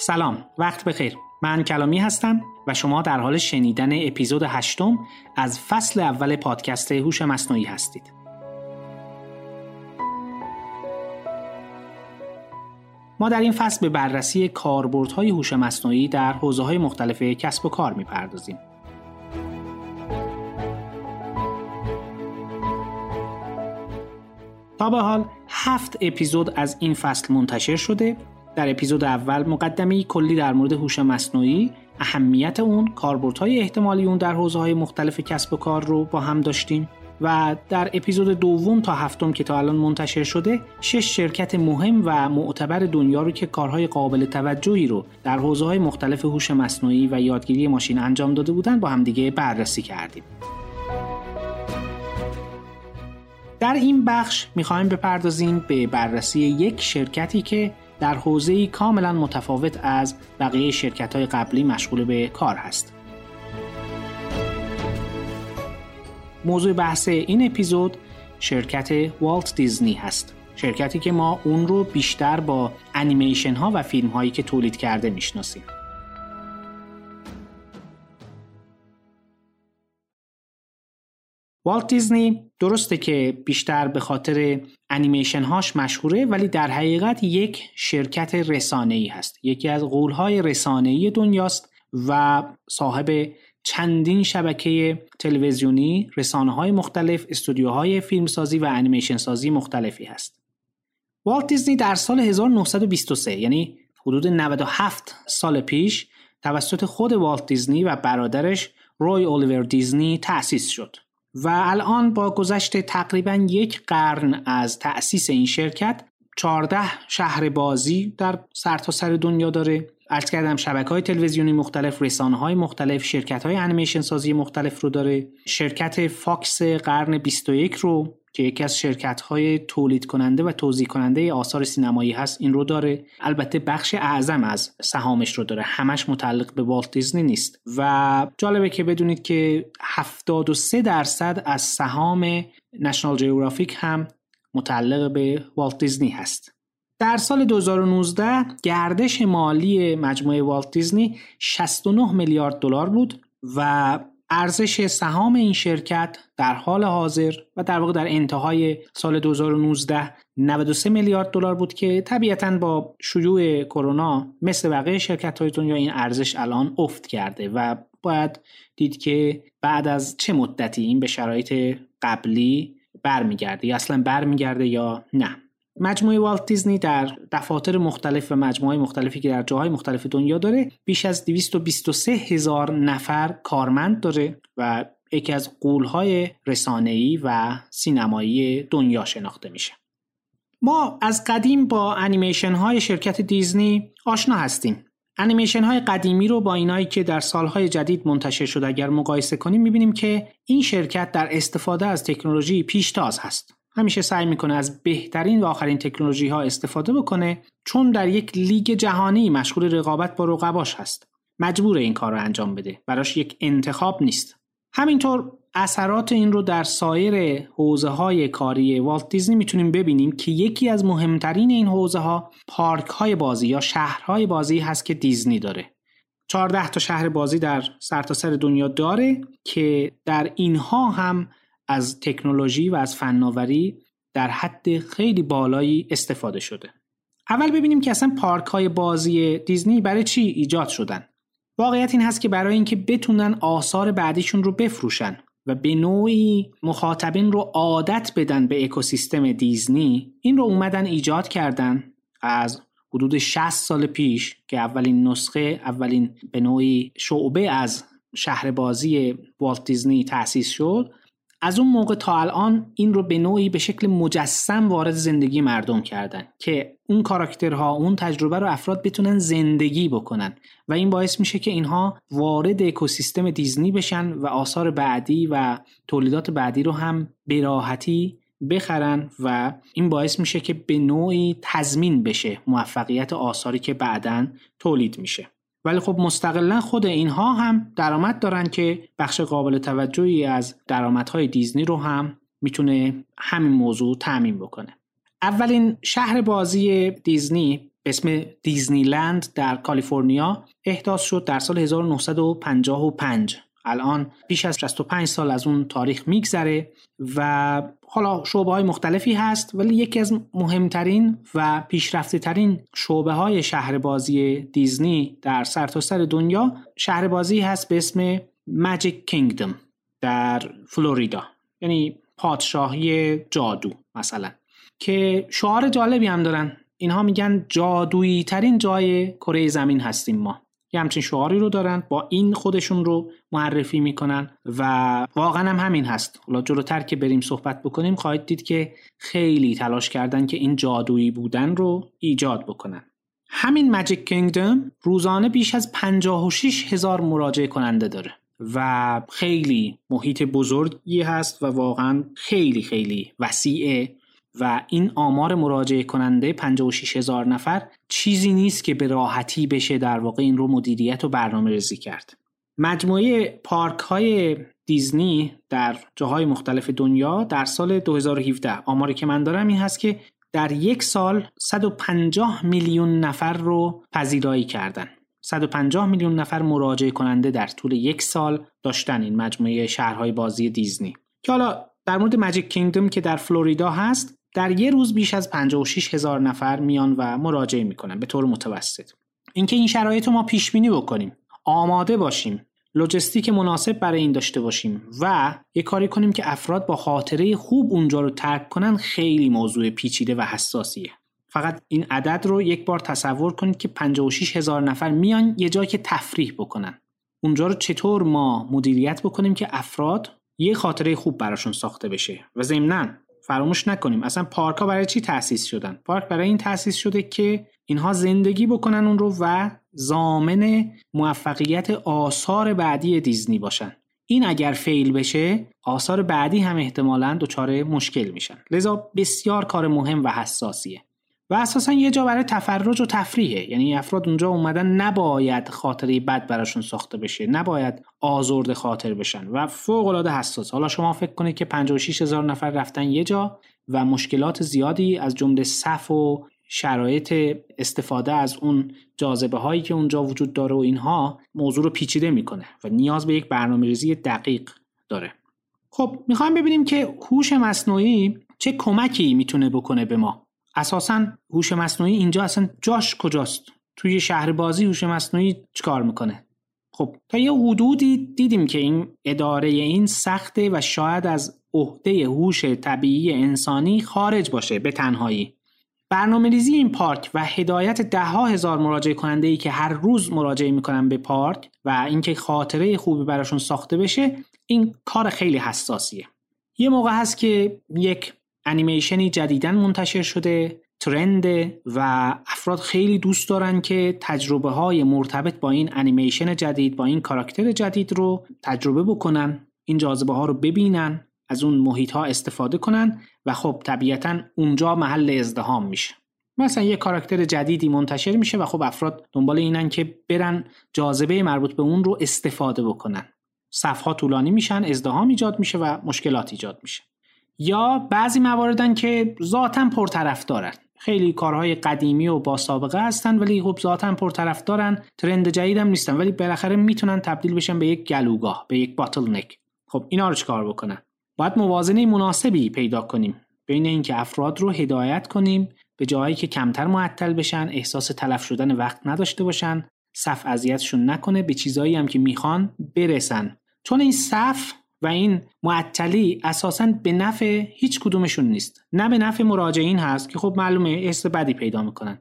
سلام وقت بخیر. من کلامی هستم و شما در حال شنیدن اپیزود هشتم از فصل اول پادکست هوش مصنوعی هستید. ما در این فصل به بررسی کاربردهای هوش مصنوعی در حوزه‌های مختلف کسب و کار می‌پردازیم. تا به حال هفت اپیزود از این فصل منتشر شده در اپیزود اول مقدمه کلی در مورد هوش مصنوعی اهمیت اون کاربردهای احتمالی اون در حوزه های مختلف کسب و کار رو با هم داشتیم. و در اپیزود دوم تا هفتم که تا الان منتشر شده شش شرکت مهم و معتبر دنیا رو که کارهای قابل توجهی رو در حوزه های مختلف هوش مصنوعی و یادگیری ماشین انجام داده بودن با همدیگه بررسی کردیم. در این بخش می‌خوایم بپردازیم به بررسی یک شرکتی که در حوزه‌ای کاملا متفاوت از بقیه شرکت های قبلی مشغول به کار هست. موضوع بحث این اپیزود شرکت والت دیزنی هست. شرکتی که ما اون رو بیشتر با انیمیشن ها و فیلم هایی که تولید کرده می‌شناسیم. والت دیزنی درسته که بیشتر به خاطر انیمیشن هاش مشهوره ولی در حقیقت یک شرکت رسانه ای هست. یکی از قولهای رسانه ای دنیاست و صاحب چندین شبکه تلویزیونی رسانه های مختلف استودیوهای فیلمسازی و انیمیشن سازی مختلفی هست. والت دیزنی در سال 1923 یعنی حدود 97 سال پیش توسط خود والت دیزنی و برادرش روی الیور دیزنی تأسیس شد. و الان با گذشت تقریبا یک قرن از تأسیس این شرکت 14 شهر بازی در سرتاسر دنیا داره. عرض کردم شبکه های تلویزیونی مختلف رسانه های مختلف شرکت های انیمیشن سازی مختلف رو داره. شرکت فاکس قرن 21 رو که یکی از شرکت های تولید کننده و توزیع کننده آثار سینمایی هست این رو داره. البته بخش اعظم از سهامش رو داره. همش متعلق به والت دیزنی نیست. و جالبه که بدونید که 73 درصد از سهام نشنال جیوگرافیک هم متعلق به والت دیزنی هست. در سال 2019 گردش مالی مجموعه والت دیزنی 69 میلیارد دلار بود و ارزش سهام این شرکت در حال حاضر و در واقع در انتهای سال 2019 93 میلیارد دلار بود که طبیعتا با شیوع کرونا مثل بقیه شرکت های دنیا این ارزش الان افت کرده و باید دید که بعد از چه مدتی این به شرایط قبلی برمیگرده یا اصلا برمیگرده یا نه. مجموعه والت دیزنی در دفاتر مختلف و مجموعه مختلفی که در جاهای مختلف دنیا داره بیش از 223 هزار نفر کارمند داره و یکی از قولهای رسانه‌ای و سینمایی دنیا شناخته میشه. ما از قدیم با انیمیشن های شرکت دیزنی آشنا هستیم. انیمیشن های قدیمی رو با اینایی که در سالهای جدید منتشر شده اگر مقایسه کنیم می‌بینیم که این شرکت در استفاده از تکنولوژی پیشتاز هست. همیشه سعی می‌کنه از بهترین و آخرین تکنولوژی ها استفاده بکنه چون در یک لیگ جهانی مشغول رقابت با رقباش هست. مجبور این کار رو انجام بده. براش یک انتخاب نیست. همینطور اثرات این رو در سایر حوزه های کاری والت دیزنی می‌تونیم ببینیم که یکی از مهمترین این حوزه ها پارک های بازی یا شهرهای بازی هست که دیزنی داره. 14 تا شهر بازی در سرتاسر سر دنیا داره که در اینها هم از تکنولوژی و از فناوری در حد خیلی بالایی استفاده شده. اول ببینیم که اصلا پارک های بازی دیزنی برای چی ایجاد شدن. واقعیت این هست که برای اینکه بتونن آثار بعدیشون رو بفروشن و به نوعی مخاطبین رو عادت بدن به اکوسیستم دیزنی این رو اومدن ایجاد کردن از حدود 60 سال پیش که اولین نسخه اولین به نوعی شعبه از شهر بازی والت دیزنی تأسیس شد از اون موقع تا الان این رو به نوعی به شکل مجسم وارد زندگی مردم کردن که اون کاراکترها اون تجربه رو افراد بتونن زندگی بکنن و این باعث میشه که اینها وارد اکوسیستم دیزنی بشن و آثار بعدی و تولیدات بعدی رو هم به راحتی بخرن و این باعث میشه که به نوعی تضمین بشه موفقیت آثاری که بعدا تولید میشه. ولی خب مستقلا خود اینها هم درآمد دارن که بخش قابل توجهی از درآمدهای دیزنی رو هم می‌تونه همین موضوع تعمین بکنه. اولین شهر بازی دیزنی اسم دیزنیلند در کالیفرنیا احداث شد در سال 1955 الان بیش از 65 سال از اون تاریخ میگذره و حالا شعبه های مختلفی هست ولی یکی از مهمترین و پیشرفته ترین شعبه های شهربازی دیزنی در سرتاسر سر دنیا شهربازی هست به اسم ماجیک کینگدم در فلوریدا یعنی پادشاهی جادو مثلا که شعار جالبی هم دارن. اینها میگن جادویی ترین جای کره زمین هستیم ما. یه همچین شعاری رو دارن با این خودشون رو معرفی می‌کنن و واقعا هم همین هست. حالا جلوتر که بریم صحبت بکنیم خواهید دید که خیلی تلاش کردن که این جادویی بودن رو ایجاد بکنن. همین ماجیک کینگدم روزانه بیش از 56 هزار مراجعه کننده داره و خیلی محیط بزرگی هست و واقعا خیلی خیلی وسیعه. و این آمار مراجعه کننده 56 هزار نفر چیزی نیست که به راحتی بشه در واقع این رو مدیریت و برنامه ریزی کرد. مجموعه پارک های دیزنی در جاهای مختلف دنیا در سال 2017 آماری که من دارم این هست که در یک سال 150 میلیون نفر رو پذیرایی کردن 150 میلیون نفر مراجعه کننده در طول یک سال داشتن این مجموعه شهرهای بازی دیزنی که حالا در مورد ماجیک کینگدم که در فلوریدا هست در یه روز بیش از 56 هزار نفر میان و مراجعه می‌کنن به طور متوسط. اینکه این شرایط رو ما پیش بینی بکنیم آماده باشیم لوجستیک مناسب برای این داشته باشیم و یه کاری کنیم که افراد با خاطره خوب اونجا رو ترک کنن خیلی موضوع پیچیده و حساسیه. فقط این عدد رو یک بار تصور کنید که 56 هزار نفر میان یه جایی که تفریح بکنن. اونجا رو چطور ما مدیریت بکنیم که افراد یه خاطره خوب براشون ساخته بشه و ضمناً فراموش نکنیم. اصلا پارک ها برای چی تأسیس شدن؟ پارک برای این تأسیس شده که اینها زندگی بکنن اون رو و زامن موفقیت آثار بعدی دیزنی باشن. این اگر فیل بشه آثار بعدی هم احتمالا دچار مشکل میشن. لذا بسیار کار مهم و حساسیه. و اساسا یه جا برای تفرج و تفریحه. یعنی افراد اونجا اومدن نباید خاطره بد براشون ساخته بشه نباید آزرد خاطر بشن و فوق العاده حساس. حالا شما فکر کنید که 56 هزار نفر رفتن یه جا و مشکلات زیادی از جمله صف و شرایط استفاده از اون جاذبه هایی که اونجا وجود داره و اینها موضوع رو پیچیده می‌کنه و نیاز به یک برنامه ریزی دقیق داره. خب می‌خوایم ببینیم که هوش مصنوعی چه کمکی می‌تونه بکنه به ما. اساسا هوش مصنوعی اینجا اصلا جاش کجاست؟ توی شهر بازی هوش مصنوعی چیکار می‌کنه؟ خب تا یه حدودی دیدیم که این اداره این سخته و شاید از عهده هوش طبیعی انسانی خارج باشه به تنهایی. برنامه ریزی این پارک و هدایت ده ها هزار مراجعه کننده ای که هر روز مراجعه می‌کنن به پارک و اینکه خاطره خوبی براشون ساخته بشه این کار خیلی حساسیه. یه موقع هست که یک انیمیشنی جدیدن منتشر شده ترند و افراد خیلی دوست دارن که تجربه های مرتبط با این انیمیشن جدید با این کاراکتر جدید رو تجربه بکنن این جاذبه ها رو ببینن از اون محیط ها استفاده کنن و خب طبیعتا اونجا محل ازدهام میشه. مثلا یه کاراکتر جدیدی منتشر میشه و خب افراد دنبال اینن که برن جاذبه مربوط به اون رو استفاده بکنن. صفها طولانی میشن ازدهام ایجاد میشه و مشکلات ایجاد میشه. یا بعضی مواردن که ذاتا پرطرفدارن. خیلی کارهای قدیمی و با سابقه هستن ولی خب ذاتا پرطرفدارن ترند جدید هم نیستن ولی بالاخره می‌تونن تبدیل بشن به یک گلوگاه به یک باتل نک خب اینا رو چیکار بکنن؟ باید موازنه مناسبی پیدا کنیم. بین اینکه افراد رو هدایت کنیم به جایی که کمتر معطل بشن احساس تلف شدن وقت نداشته باشن صف اذیتشون نکنه به چیزایی هم که می‌خوان برسن. چون این صف و این معطلی اساسا به نفع هیچ کدومشون نیست. نه به نفع مراجعین هست که خب معلومه حس بدی پیدا می‌کنن.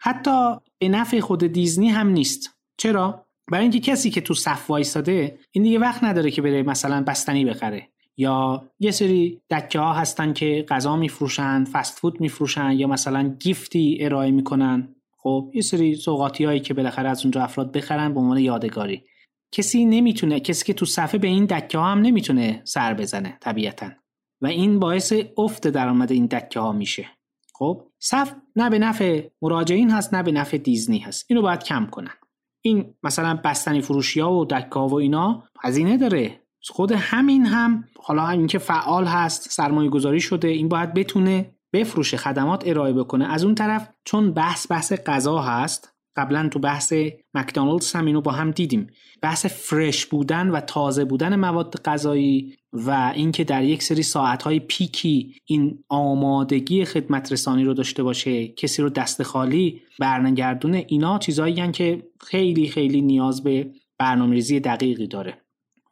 حتی به نفع خود دیزنی هم نیست. چرا؟ برای اینکه کسی که تو صف وایساده این دیگه وقت نداره که بره مثلا بستنی بخره. یا یه سری دکه ها هستن که غذا میفروشن فست فود میفروشن یا مثلا گیفتی ارائه می‌کنن. خب یه سری سوغاتی هایی که بالاخره از اونجا افراد بخرن به عنوان یادگاری. کسی نمی‌تونه کسی که تو صفحه به این دکه ها هم نمی‌تونه سر بزنه طبیعتا. و این باعث افت درآمد این دکه ها میشه. خب؟ صف نه به نفع مراجعین هست نه به نفع دیزنی هست. اینو باید کم کنن. این مثلا بستنی فروشی ها و دکه ها و اینا هزینه داره. خود همین هم حالا همین که فعال هست سرمایه گذاری شده این باید بتونه بفروشه خدمات ارائه بکنه. از اون طرف چون بحث بحث غذا هست قبلا تو بحث مکدونالدز هم اینو با هم دیدیم. بحث فرش بودن و تازه بودن مواد غذایی و اینکه در یک سری ساعتهای پیکی این آمادگی خدمت رسانی رو داشته باشه کسی رو دست خالی برنگردونه اینا چیزایی که خیلی خیلی نیاز به برنامه‌ریزی دقیقی داره.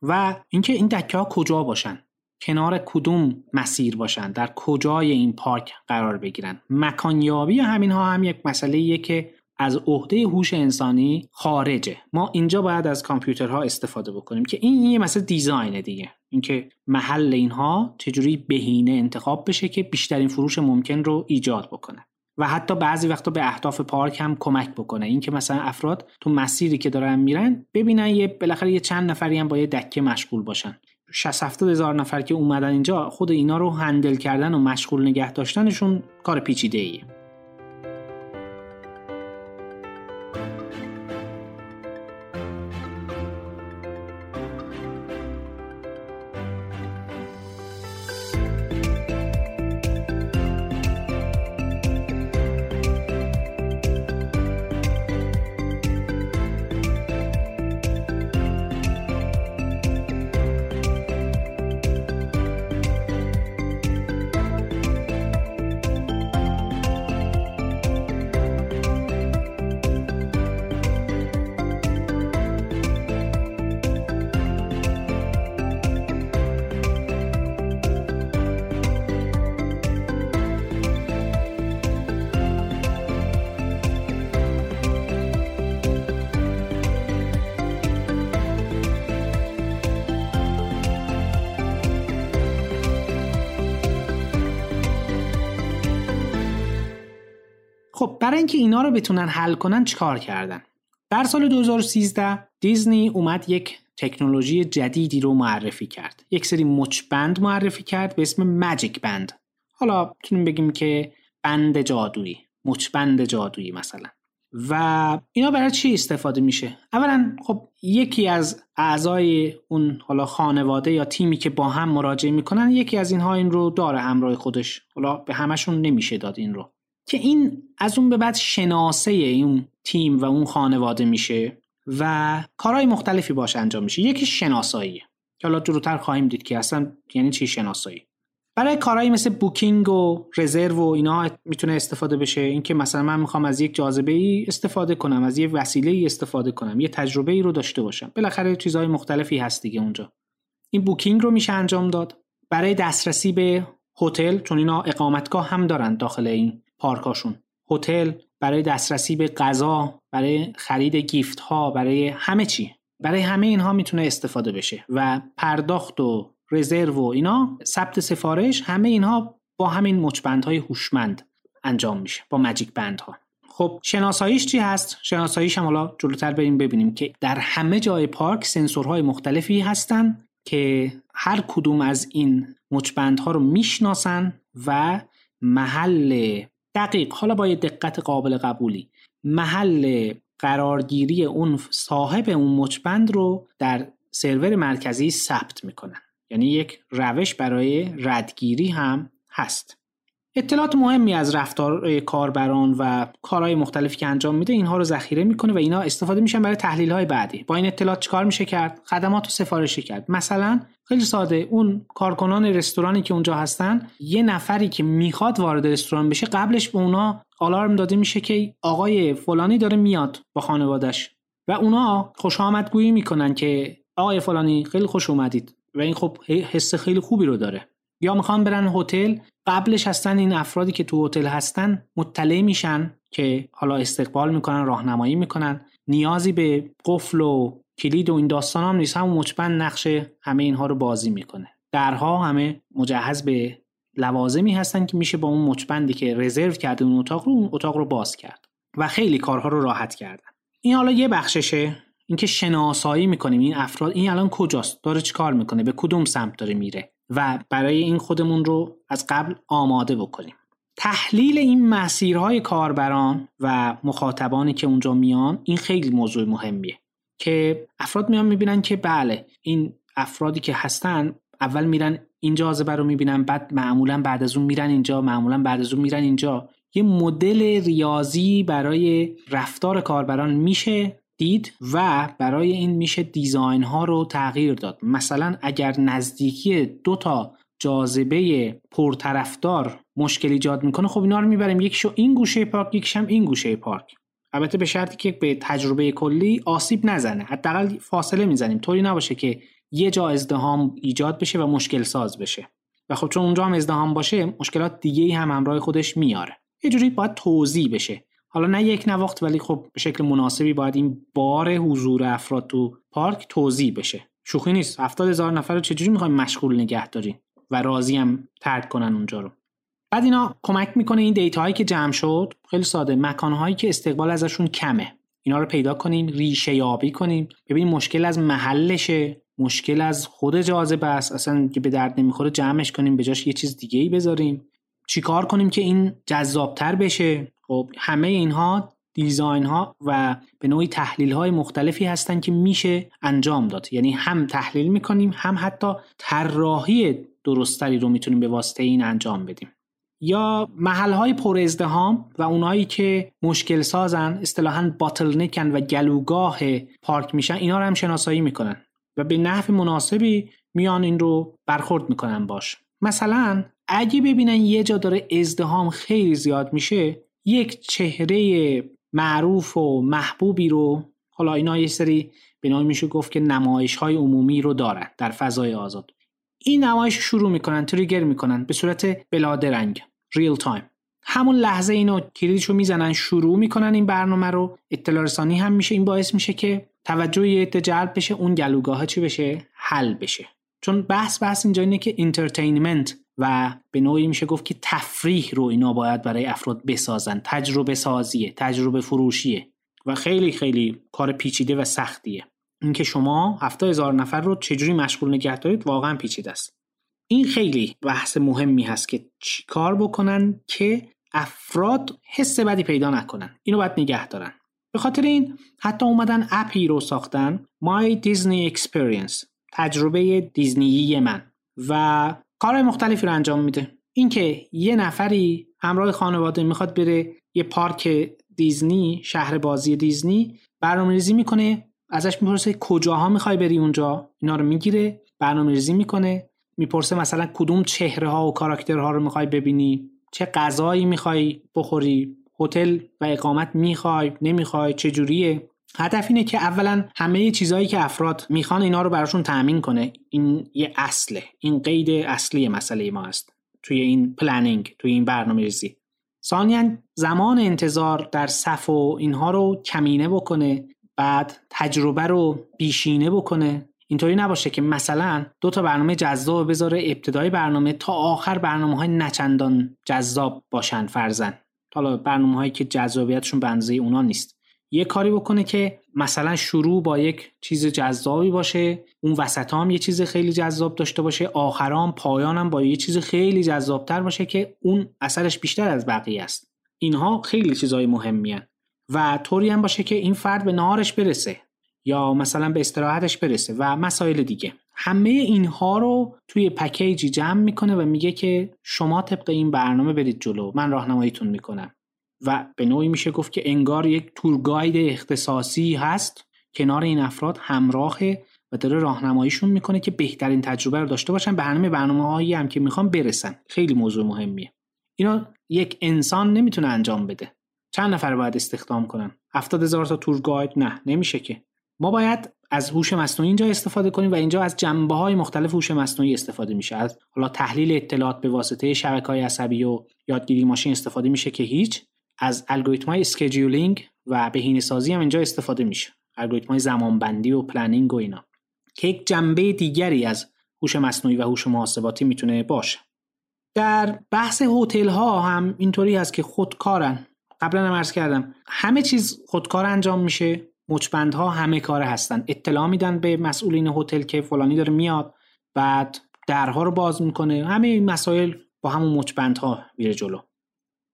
و اینکه این دکه ها کجا باشن؟ کنار کدوم مسیر باشن؟ در کجای این پارک قرار بگیرن؟ مکانیابی همین ها هم یک مسئله که از عهده هوش انسانی خارجه. ما اینجا باید از کامپیوترها استفاده بکنیم که این یه مثل دیزاینه دیگه. اینکه محل اینها چجوری بهینه انتخاب بشه که بیشترین فروش ممکن رو ایجاد بکنه. و حتی بعضی وقتا به اهداف پارک هم کمک بکنه. اینکه مثلا افراد تو مسیری که دارن میرن ببینن یه بالاخره یه چند نفری هم با یه دکه مشغول باشن. 60 70 هزار نفر که اومدن اینجا خود اینا رو هندل کردن و مشغول نگه داشتنشون کار پیچیده ایه. خب برای اینکه اینا رو بتونن حل کنن چیکار کردن؟ در سال 2013 دیزنی اومد یک تکنولوژی جدیدی رو معرفی کرد. یک سری مچبند معرفی کرد به اسم ماجیک بند. حالا می‌تونیم بگیم که بند جادویی مچبند جادویی مثلا. و اینا برای چی استفاده میشه؟ اولا خب یکی از اعضای اون حالا خانواده یا تیمی که با هم مراجعه می‌کنن یکی از اینها این رو داره همراه خودش. حالا به همشون نمیشه داد این رو. که این از اون به بعد شناسه اون تیم و اون خانواده میشه و کارهای مختلفی باش انجام میشه. یکی شناسایی. که حالا جلوتر خواهیم دید که اصلا یعنی چی شناسایی. برای کارهایی مثل بوکینگ و رزرو و اینا می‌تونه استفاده بشه. اینکه مثلا من می‌خوام از یک جاذبه ای استفاده کنم از یک وسیله ای استفاده کنم یه تجربه ای رو داشته باشم. بالاخره چیزهای مختلفی هست دیگه اونجا. این بوکینگ رو میشه انجام داد. برای دسترسی به هتل چون اینا اقامتگاه هم دارن داخل این پارکاشون. هتل برای دسترسی به غذا برای خرید گیفت ها برای همه چی. برای همه اینها می‌تونه استفاده بشه و پرداخت و رزرو و اینا ثبت سفارش همه اینها با همین مچبندهای هوشمند انجام میشه با مجیک بندها. خب شناساییش چی هست؟ شناساییش هم حالا جلوتر بریم ببینیم که در همه جای پارک سنسورهای مختلفی هستن که هر کدوم از این مچبندها رو می‌شناسن و محل دقیق. حالا با یه دقت قابل قبولی. محل قرارگیری اون صاحب اون مچبند رو در سرور مرکزی ثبت می‌کنن. یعنی یک روش برای ردگیری هم هست. اطلاعات مهمی از رفتار کاربران و کارهای مختلفی که انجام میده اینها رو ذخیره می‌کنه و اینا استفاده میشن برای تحلیل های بعدی. با این اطلاعات چیکار میشه کرد؟ خدمات رو سفارشی کرد. مثلا خیلی ساده اون کارکنان رستورانی که اونجا هستن یه نفری که می‌خواد وارد رستوران بشه قبلش به اونا آلارم داده میشه که آقای فلانی داره میاد با خانوادش و اونا خوش آمدگویی می‌کنن که آقای فلانی خیلی خوش اومدید و این خب حس خیلی خوبی رو داره. یا می‌خوان برن هتل قبلش هستن این افرادی که تو هتل هستن مطلع میشن که حالا استقبال می‌کنن راهنمایی می‌کنن. نیازی به قفل و کلید و این داستان هم نیست. همون مچبند نقش همه اینها رو بازی می‌کنه. درها همه مجهز به لوازمی هستن که میشه با اون مچبندی که رزرو کرده اون اتاق رو اون اتاق رو باز کرد و خیلی کارها رو راحت کردن. این حالا یه بخششه. اینکه شناسایی می‌کنیم. این افراد این الان کجاست؟ داره چیکار می‌کنه؟ به کدوم سمت داره میره؟ و برای این خودمون رو از قبل آماده بکنیم. تحلیل این مسیرهای کاربران و مخاطبانی که اونجا میان این خیلی موضوع مهمیه که افراد میان می‌بینن که بله این افرادی که هستن اول میرن این جاذبه رو می‌بینن بعد معمولا بعد از اون میرن اینجا معمولا بعد از اون میرن اینجا. یه مدل ریاضی برای رفتار کاربران میشه دید و برای این میشه دیزاین ها رو تغییر داد. مثلا اگر نزدیکی دو تا جاذبه پرطرفدار مشکل ایجاد می‌کنه خب اینا رو می‌بریم یکیشو این گوشه پارک یکیش هم این گوشه پارک. البته به شرطی که به تجربه کلی آسیب نزنه. حداقل فاصله می‌زنیم. طوری نباشه که یه جا ازدهام ایجاد بشه و مشکل ساز بشه. و خب چون اونجا هم ازدهام باشه مشکلات دیگه هم همراه خودش میاره. یه جوری باید توضیح بشه. حالا نه یک نواخت ولی خب به شکل مناسبی باید این بار حضور افراد تو پارک توضیح بشه. شوخی نیست. هفتاد هزار نفر رو چجوری می‌خوایم مشغول نگه دارین و راضی هم ترک کنن اونجا رو؟ بعد اینا کمک می‌کنه این دیتا هایی که جمع شد. خیلی ساده. مکان هایی که استقبال ازشون کمه. اینا رو پیدا کنیم ریشه یابی کنیم. ببینیم مشکل از محلشه. مشکل از خود جاذبه است. اصلا که به درد نمی‌خوره جمعش کنیم به جاش یه چیز دیگه ای بذاریم. چیکار کنیم که این جذابتر بشه؟ خب همه اینها دیزاین ها و به نوعی تحلیل های مختلفی هستن که میشه انجام داد. یعنی هم تحلیل می‌کنیم هم حتی طراحی درستری رو می‌تونیم به واسطه این انجام بدیم. یا محل های پر ازدهام و اونایی که مشکل سازن اصطلاحا باتل و گلوگاه پارک میشن اینا رو هم شناسایی می‌کنن و به نحو مناسبی میان این رو برخورد می‌کنن باش. مثلا اگه ببینن یه جا داره ازدهام خیلی زیاد میشه یک چهره معروف و محبوبی رو حالا اینا یه سری به نوعی میشه گفت که نمایش های عمومی رو دارن در فضای آزاد. این نمایش شروع می‌کنن trigger می‌کنن به صورت بلادرنگ real time همون لحظه اینو کلیدشو می‌زنن شروع می‌کنن این برنامه رو. اطلاع رسانی هم میشه این باعث میشه که توجه یه جلب بشه اون گلوگاه چی بشه؟ حل بشه. چون بحث بحث اینجا اینه که entertainment و به نوعی میشه گفت که تفریح رو اینا باید برای افراد بسازن. تجربه سازیه تجربه فروشیه و خیلی خیلی کار پیچیده و سختیه. اینکه شما هفته هزار نفر رو چجوری مشغول نگه دارید واقعا پیچیده است. این خیلی بحث مهمی هست که چیکار بکنن که افراد حس بدی پیدا نکنن. اینو باید نگه دارن. به خاطر این حتی اومدن اپی رو ساختن My Disney Experience تجربه دیزنیی من. و کارهای مختلفی رو انجام میده. اینکه یه نفری همراه خانواده می‌خواد بره یه پارک دیزنی شهر بازی دیزنی برنامه ریزی می‌کنه ازش می‌پرسه کجاها می‌خوای بری اونجا؟ اینا رو می‌گیره برنامه ریزی می‌کنه می‌پرسه مثلا کدوم چهره ها و کاراکترها رو می‌خوای ببینی؟ چه غذایی می‌خوای بخوری؟ هتل و اقامت می‌خوای؟ نمی‌خوای؟ چه جوریه هدف اینه که اولا همه چیزهایی که افراد می‌خوان اینا رو براشون تأمین کنه. این یه اصله. این قید اصلی مسئله ما است توی این planning توی این برنامه ریزی ثانیا زمان انتظار در صف و اینها رو کمینه بکنه بعد تجربه رو بیشینه بکنه. اینطوری نباشه که مثلا دو تا برنامه جذاب بذاره ابتدای برنامه تا آخر برنامه های نچندان جذاب باشن فرضا. حالا برنامه هایی که جذابیتشون به اندازه اونا نیست. یه کاری بکنه که مثلا شروع با یک چیز جذابی باشه اون وسط هم یه چیز خیلی جذاب داشته باشه آخرام پایانم با یه چیز خیلی جذابتر باشه که اون اثرش بیشتر از بقیه است. اینها خیلی چیزهای مهمی و طوری هم باشه که این فرد به نهارش برسه یا مثلا به استراحتش برسه و مسائل دیگه. همه اینها رو توی پکیجی جمع می‌کنه و میگه که شما طبق این برنامه برید جلو. من راهنماییتون می‌کنم. و به نوعی میشه گفت که انگار یک تورگاید اختصاصی هست کنار این افراد همراهه و داره راهنماییشون می‌کنه که بهترین تجربه رو داشته باشن. به همه برنامه هایی هم که می‌خوان برسن. خیلی موضوع مهمیه. اینا یک انسان نمی‌تونه انجام بده. چند نفر باید استخدام کنن؟ هفتاد هزار تا tour guide نه نمیشه که. ما باید از هوش مصنوعی اینجا استفاده کنیم و اینجا از جنبه های مختلف هوش مصنوعی استفاده میشه. از حالا تحلیل اطلاعات به واسطه شبکه های عصبی و یادگیری ماشین استفاده میشه که هیچ. از الگوریتم های scheduling و بهینه سازی هم اینجا استفاده میشه. الگوریتم های زمانبندی و planning و اینا. که یک جنبه دیگری از هوش مصنوعی و هوش محاسباتی می‌تونه باشه. در بحث هتل ها هم اینطوری هست که خودکارن. قبلا هم عرض کردم همه چیز خودکار انجام میشه. مچبندها همه کاره هستن. اطلاع میدن به مسئولین هتل که فلانی داره میاد بعد درها رو باز می‌کنه. همه این مسائل با همون مچبندها میره جلو.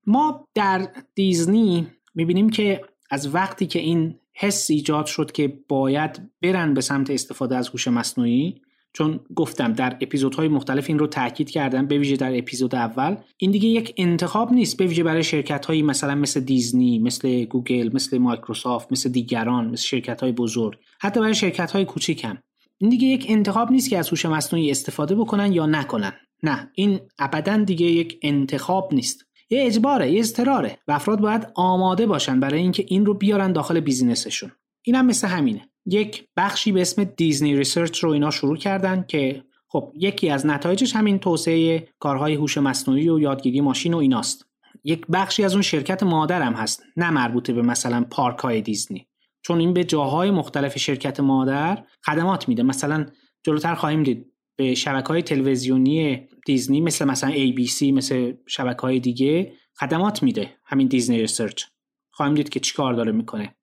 ما در دیزنی می‌بینیم که از وقتی که این حس ایجاد شد که باید برن به سمت استفاده از هوش مصنوعی چون گفتم در اپیزودهای مختلف این رو تاکید کردم به ویژه در اپیزود اول این دیگه یک انتخاب نیست به ویژه برای شرکت هایی مثلا مثل دیزنی مثل گوگل مثل مایکروسافت مثل دیگران مثل شرکت های بزرگ حتی برای شرکت های کوچیک هم این دیگه یک انتخاب نیست که از هوش مصنوعی استفاده بکنن یا نکنن. نه این ابدا دیگه یک انتخاب نیست. یه اجباره یه اضطراره. و افراد باید آماده باشن برای اینکه این رو بیارن داخل business شون. اینم مثل همینه. یک بخشی به اسم Disney Research رو اینا شروع کردن که خب یکی از نتایجش همین توسعه کارهای هوش مصنوعی و یادگیری ماشین و ایناست. یک بخشی از اون شرکت مادرم هست نه مربوطه به مثلا پارک های دیزنی. چون این به جاهای مختلف شرکت مادر خدمات میده. مثلا جلوتر خواهیم دید به شبکه های تلویزیونی دیزنی مثل مثلا ABC مثل شبکه های دیگه خدمات میده همین Disney Research. خواهیم دید که چیکار داره می‌کنه.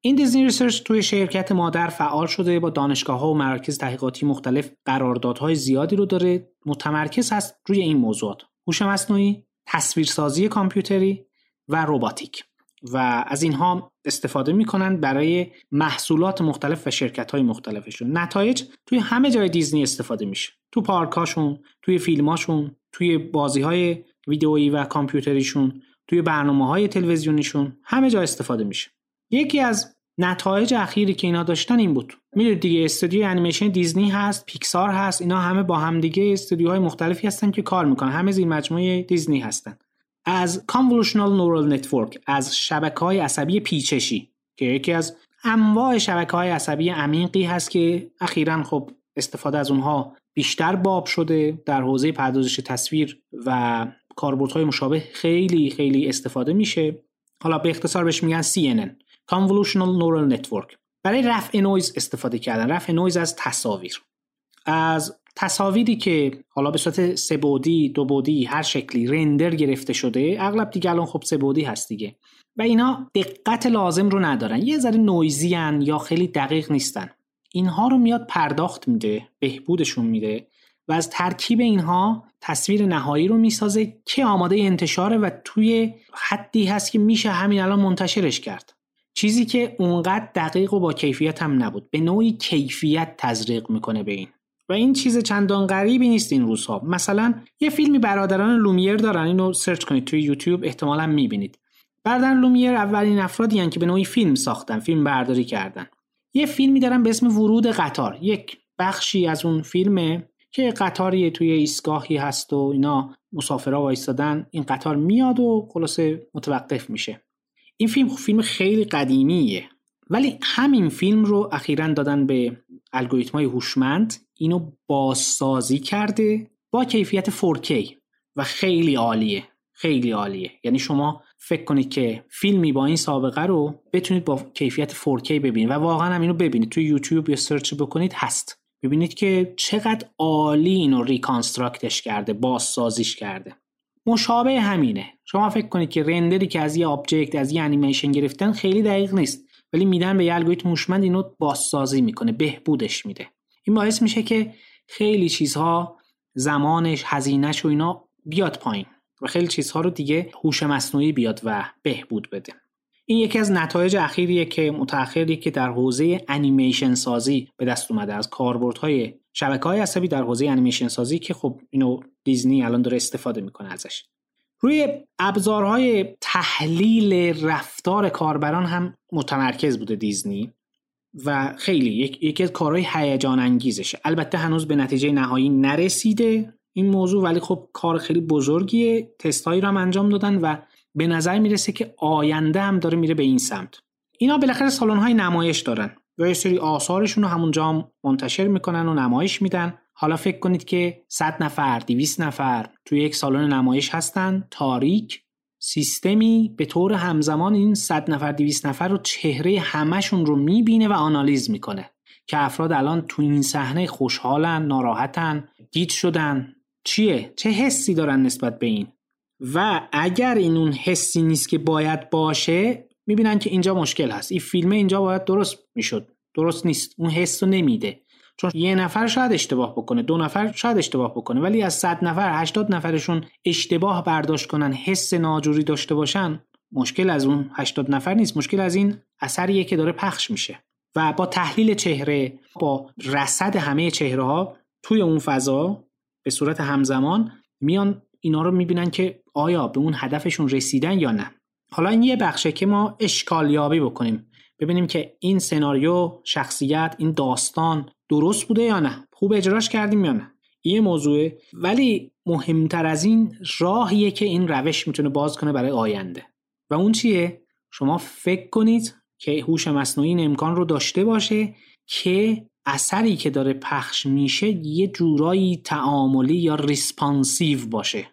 این Disney Research توی شرکت مادر فعال شده با دانشگاه ها و مراکز تحقیقاتی مختلف قراردادهای زیادی رو داره. متمرکز هست روی این موضوعات. هوش مصنوعی تصویرسازی کامپیوتری و روباتیک و از اینها استفاده می‌کنن برای محصولات مختلف و شرکت های مختلفشون. نتایج توی همه جای دیزنی استفاده میشه. تو پارکاشون توی فیلماشون توی بازی های ویدئویی و کامپیوتریشون توی برنامه های تلویزیونیشون همه جا استفاده میشه. یکی از نتایج اخیری که اینا داشتن این بود. می‌دونید دیگه استودیو انیمیشن دیزنی هست پیکسار هست اینا همه با هم دیگه استودیوهای مختلفی هستن که کار می‌کنن. همه زیر مجموعه دیزنی هستن. از Convolutional Neural Network از شبکه های عصبی پیچشی که یکی از انواع شبکه های عصبی عمیقی هست که اخیرا خب استفاده از اونها بیشتر باب شده در حوزه پردازش تصویر و کاربردهای مشابه خیلی خیلی استفاده میشه. حالا به اختصار بهش میگن CNN Convolutional Neural Network. برای رفع نویز استفاده کردن رفع نویز از تصاویر. از تصاویری که حالا به صورت سه بعدی دو بعدی هر شکلی render گرفته شده اغلب دیگه الان خب سه بعدی هست دیگه. و اینا دقت لازم رو ندارن. یه ذره نویزی هن یا خیلی دقیق نیستن. اینها رو میاد پرداخت میده بهبودشون میده و از ترکیب اینها تصویر نهایی رو می‌سازه که آماده انتشاره و توی حدی هست که میشه همین الان منتشرش کرد. چیزی که اونقدر دقیق و با کیفیت هم نبود. به نوعی کیفیت تزریق می‌کنه به این. و این چیز چندان غریبی نیست این روزها. مثلا یه فیلمی برادران لومیر دارن اینو search کنید توی یوتیوب احتمالا می‌بینید. برادران لومیر اولین افرادی هن که به نوعی فیلم ساختن فیلم برداری کردن. یه فیلمی دارن به اسم ورود قطار. یک بخشی از اون فیلمه که قطاری توی ایستگاهی هست و اینا مسافرها وایستادن این قطار میاد و خلاصه متوقف میشه. این فیلم فیلم خیلی قدیمیه. ولی همین فیلم رو اخیرا دادن به الگوریتم های هوشمند اینو بازسازی کرده با کیفیت 4K و خیلی عالیه خیلی عالیه. یعنی شما فکر کنید که فیلمی با این سابقه رو بتونید با کیفیت 4K ببینید و واقعا هم اینو ببینید. توی یوتیوب یا سرچ بکنید هست. ببینید که چقدر عالی اینو ریکانستراکتش کرده بازسازیش کرده. مشابه همینه. شما فکر کنید که render ی که از یه object از یه انیمیشن گرفتن خیلی دقیق نیست. ولی میدن به یه الگوریتم هوشمند اینو بازسازی می‌کنه بهبودش میده. این باعث میشه که خیلی چیزها زمانش هزینهش و اینا بیاد پایین و خیلی چیزها رو دیگه هوش مصنوعی بیاد و بهبود بده. این یکی از نتایج اخیریه که متأخری که در حوزه انیمیشن سازی به دست اومده. از کاربردهای شبکه های عصبی در حوزه انیمیشن سازی که خب اینو دیزنی الان داره استفاده می‌کنه ازش. روی ابزارهای تحلیل رفتار کاربران هم متمرکز بوده دیزنی و خیلی یکی از کارهای هیجان انگیزشه البته هنوز به نتیجه نهایی نرسیده این موضوع ولی خب کار خیلی بزرگیه. تستهایی رو هم انجام دادن و به نظر می‌رسه که آینده هم داره میره به این سمت. اینا بالاخره سالن های نمایش دارن و یه سری آثارشون رو همونجا منتشر می‌کنن و نمایش میدن. حالا فکر کنید که 100 نفر 200 نفر توی یک سالن نمایش هستن. تاریک سیستمی به طور همزمان این 100 نفر 200 نفر رو چهره همشون رو می‌بینه و آنالیز می‌کنه که افراد الان تو این صحنه خوشحالن ناراحتن گیج شدن. چیه؟ چه حسی دارن نسبت به این؟ و اگر این اون حسی نیست که باید باشه می‌بینن که اینجا مشکل هست. این فیلم اینجا باید درست می‌شد. درست نیست. اون حس رو نمیده. چون یه نفر شاید اشتباه بکنه دو نفر شاید اشتباه بکنه ولی از 100 نفر 80 نفرشون اشتباه برداشت کنن حس ناجوری داشته باشن مشکل از اون 80 نفر نیست مشکل از این اثریه که داره پخش میشه. و با تحلیل چهره با رصد همه چهره ها توی اون فضا به صورت همزمان میان اینا رو می‌بینن که آیا به اون هدفشون رسیدن یا نه. حالا این یه بخشه که ما اشکالیابی بکنیم. ببینیم که این سناریو شخصیت این داستان درست بوده یا نه؟ خوب اجراش کردیم یا نه؟ این موضوعه ولی مهمتر از این راهیه که این روش می‌تونه باز کنه برای آینده. و اون چیه؟ شما فکر کنید که هوش مصنوعی این امکان رو داشته باشه که اثری که داره پخش میشه یه جورایی تعاملی یا responsive باشه.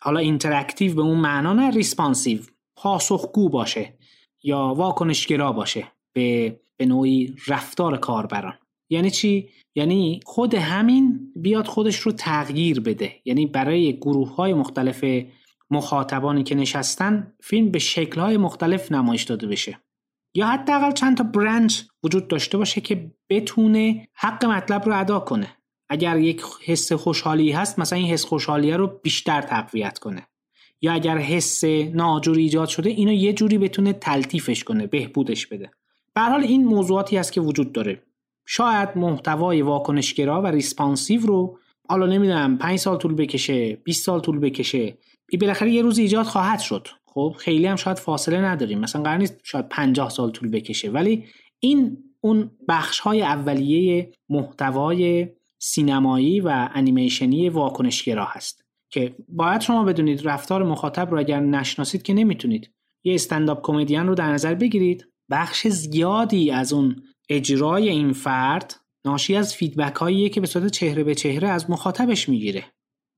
حالا interactive به اون معنا نه responsive. پاسخگو باشه یا واکنشگرا باشه به به نوعی رفتار کاربران. یعنی چی؟ یعنی خود همین بیاد خودش رو تغییر بده. یعنی برای گروه های مختلف مخاطبانی که نشستن فیلم به شکل های مختلف نمایش داده بشه. یا حداقل چند تا branch وجود داشته باشه که بتونه حق مطلب رو ادا کنه. اگر یک حس خوشحالی هست مثلا این حس خوشحالیه رو بیشتر تقویت کنه. یا اگر حس ناجوری ایجاد شده اینو یه جوری بتونه تلطیفش کنه بهبودش بده. به هر حال این موضوعاتی هست که وجود داره. شاید محتوای واکنشگرا و responsive رو حالا نمی‌دونم 5 سال طول بکشه 20 سال طول بکشه بالاخره یه روز ایجاد خواهد شد. خب خیلی هم شاید فاصله نداریم. مثلا قرار نیست شاید 50 سال طول بکشه. ولی این اون بخش های اولیه محتوای سینمایی و انیمیشنی واکنشگرا هست که باید شما بدونید رفتار مخاطب رو اگر نشناسید که نمی‌تونید. یه استنداپ کمدین رو در نظر بگیرید. بخش زیادی از اون اجرای این فرد ناشی از فیدبک هاییه که به صورت چهره به چهره از مخاطبش می‌گیره.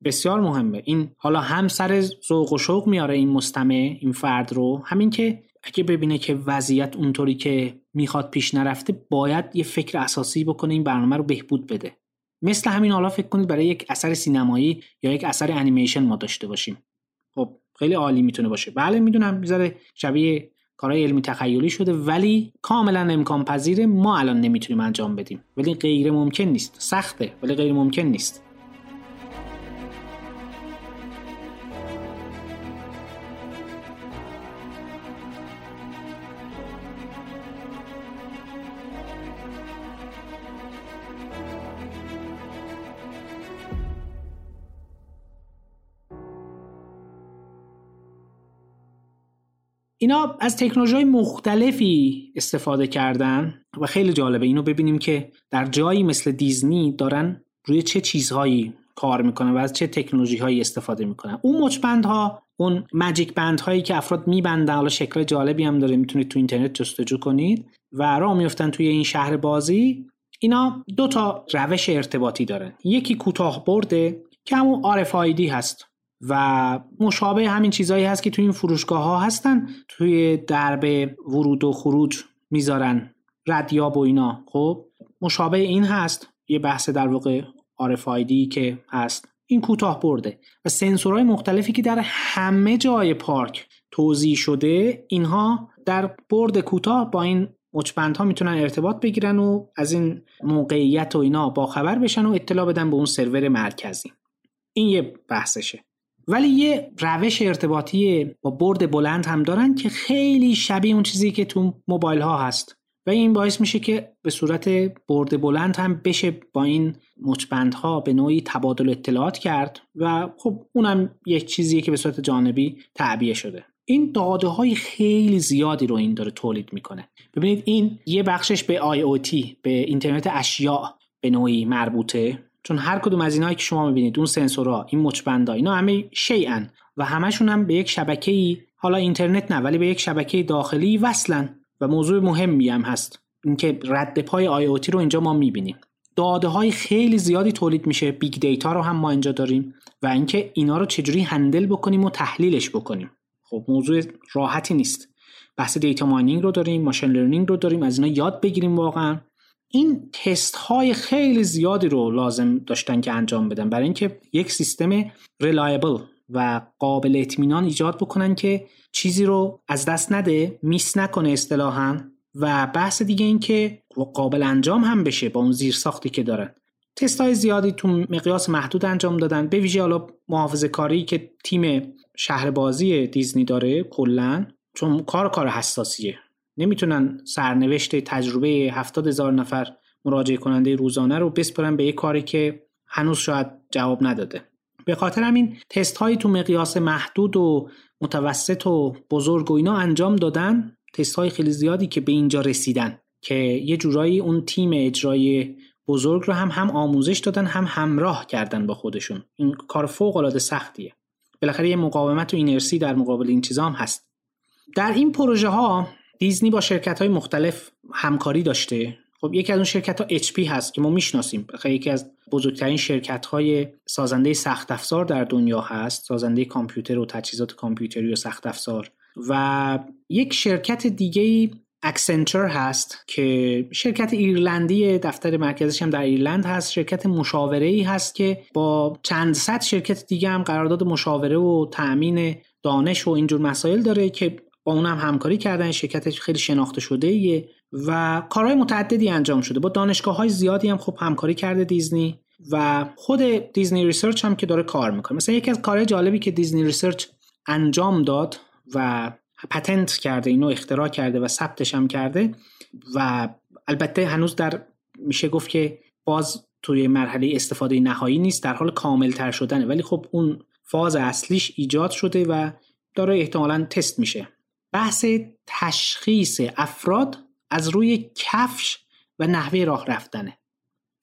بسیار مهمه. این حالا هم سر ذوق و شوق میاره این مستمع این فرد رو. همین که اگه ببینه که وضعیت اونطوری که می‌خواد پیش نرفته باید یه فکر اساسی بکنه این برنامه رو بهبود بده. مثل همین حالا فکر کنید برای یک اثر سینمایی یا یک اثر انیمیشن ما داشته باشیم. خب خیلی عالی می‌تونه باشه. بله می‌دونم می‌ذاره شبیه کارهای علمی تخیلی شده ولی کاملا امکان پذیره ما الان نمی‌تونیم انجام بدیم. ولی غیر ممکن نیست. سخته. ولی غیر ممکن نیست. اینا از تکنولوژی مختلفی استفاده کردن و خیلی جالبه. اینو ببینیم که در جایی مثل دیزنی دارن روی چه چیزهایی کار می‌کنن و از چه تکنولوژی هایی استفاده می‌کنن. اون مچ ها اون ماجیک بند هایی که افراد میبندن حالا شکل جالبی هم داره می‌تونید تو اینترنت جستجو کنید و راه میفتن توی این شهر بازی. اینا دو تا روش ارتباطی دارن. یکی کوتاه برده که همون RFID هست. و مشابه همین چیزهایی هست که توی این فروشگاه ها هستن توی درب ورود و خروج می‌ذارن ردیاب و اینا. خب مشابه این هست یه بحث در واقع RFID که هست. این کوتاه برده و سنسورهای مختلفی که در همه جای پارک توضیح شده اینها در برد کوتاه با این مچبند ها می‌تونن ارتباط بگیرن و از این موقعیت و اینا با خبر بشن و اطلاع بدن به اون سرور مرکزی. این یه بحثشه. ولی یه روش ارتباطی با برد بلند هم دارن که خیلی شبیه اون چیزی که تو موبایل ها هست. و این باعث میشه که به صورت برد بلند هم بشه با این ها به نوعی تبادل اطلاعات کرد و خب اونم یک چیزیه که به صورت جانبی تعبیه شده. این داده های خیلی زیادی رو این داره تولید می‌کنه. ببینید این یه بخشش به IoT به اینترنت اشیاء به نوعی مربوطه. چون هر کدوم از اینایی که شما می‌بینید اون سنسورها این مچبندا اینا همه شیئن و همشون هم به یک شبکه ای حالا اینترنت نه ولی به یک شبکه داخلی وصلن و موضوع مهمی هم هست. اینکه رد پای آی او رو اینجا ما می‌بینیم. داده های خیلی زیادی تولید میشه big data رو هم ما اینجا داریم و اینکه اینا رو چجوری handle بکنیم و تحلیلش بکنیم. خب موضوع راحتی نیست. بحث data mining رو داریم machine learning رو داریم از اینا یاد بگیریم واقعا. این تست های خیلی زیادی رو لازم داشتن که انجام بدن. برای اینکه یک سیستم ریلایبل و قابل اطمینان ایجاد بکنن که چیزی رو از دست نده میس نکنه اصطلاحا و بحث دیگه این که قابل انجام هم بشه با اون زیر ساختی که دارن. تست های زیادی تو مقیاس محدود انجام دادن. به ویژه حالا محافظه کاری که تیم شهر بازی دیزنی داره کلا چون کار کار حساسیه. نمی‌تونن سرنوشت تجربه هفتاد هزار نفر مراجعه کننده روزانه رو بسپرن به یه کاری که هنوز شاید جواب نداده. به خاطر همین تست هایی تو مقیاس محدود و متوسط و بزرگ و اینا انجام دادن تست های خیلی زیادی که به اینجا رسیدن که یه جورایی اون تیم اجرایی بزرگ رو هم هم آموزش دادن هم همراه کردن با خودشون. این کار فوق العاده سختیه. بالاخره یه مقاومت و اینرسی در مقابل این چیزا هم هست. در این پروژه ها دیزنی با شرکت های مختلف همکاری داشته. خب یکی از اون شرکت ها HP هست که ما می‌شناسیم. یکی از بزرگترین شرکت های سازنده سخت افزار در دنیا هست سازنده کامپیوتر و تجهیزات کامپیوتری و سخت افزار و یک شرکت دیگه Accenture هست که شرکت ایرلندی دفتر مرکزش هم در ایرلند هست. شرکت مشاوره ای هست که با چند صد شرکت دیگه هم قرارداد مشاوره و تأمین دانش و اینجور مسائل داره که با اونم همکاری کردن شرکت خیلی شناخته شده ایه و کارهای متعددی انجام شده. با دانشگاه های زیادی هم خب همکاری کرده دیزنی و خود Disney Research هم که داره کار می‌کنه. مثلا یکی از کارهای جالبی که Disney Research انجام داد و patent کرده اینو اختراع کرده و ثبتش هم کرده و البته هنوز در میشه گفت که باز توی مرحله استفاده نهایی نیست در حال کامل تر شدنه. ولی خب اون فاز اصلیش ایجاد شده و داره احتمالا تست میشه. بحث تشخیص افراد از روی کفش و نحوه راه رفتنه.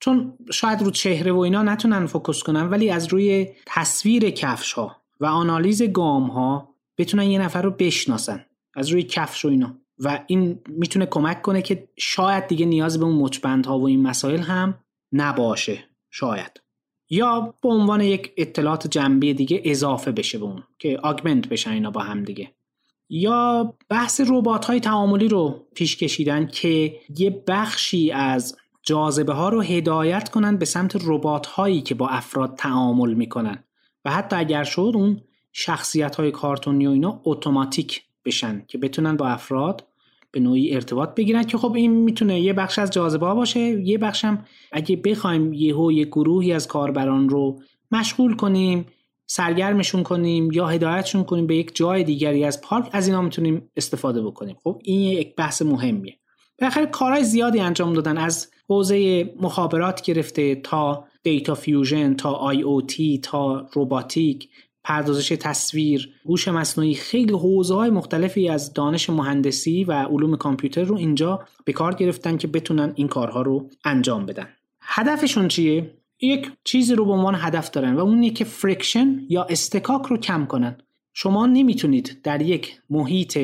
چون شاید رو چهره و اینا نتونن فوکس کنن ولی از روی تصویر کفش ها و آنالیز گام ها بتونن یه نفر رو بشناسن از روی کفش و اینا. و این می‌تونه کمک کنه که شاید دیگه نیاز به اون مچبندها و این مسائل هم نباشه شاید. یا به عنوان یک اطلاعات جنبی دیگه اضافه بشه به اون که آگمنت بشن اینا با هم دیگه. یا بحث ربات های تعاملی رو پیش کشیدن که یه بخشی از جاذبه ها رو هدایت کنن به سمت ربات هایی که با افراد تعامل می‌کنن. و حتی اگر شد اون شخصیت های کارتونی و اینا اتوماتیک بشن که بتونن با افراد به نوعی ارتباط بگیرن که خب این می‌تونه یه بخش از جاذبه باشه یه بخشم اگه بخوایم یهو یه گروهی از کاربران رو مشغول کنیم سرگرمشون کنیم یا هدایتشون کنیم به یک جای دیگری از پارک از اینا می‌تونیم استفاده بکنیم. خب این یک بحث مهمیه. بالاخره کارهای زیادی انجام دادن از حوزه مخابرات گرفته تا data fusion تا IoT تا روباتیک پردازش تصویر هوش مصنوعی خیلی حوزه های مختلفی از دانش مهندسی و علوم کامپیوتر رو اینجا به کار گرفتن که بتونن این کارها رو انجام بدن. هدفشون چیه؟ یک چیزی رو به عنوان هدف دارن و اون که friction یا اصطکاک رو کم کنن. شما نمی‌تونید در یک محیط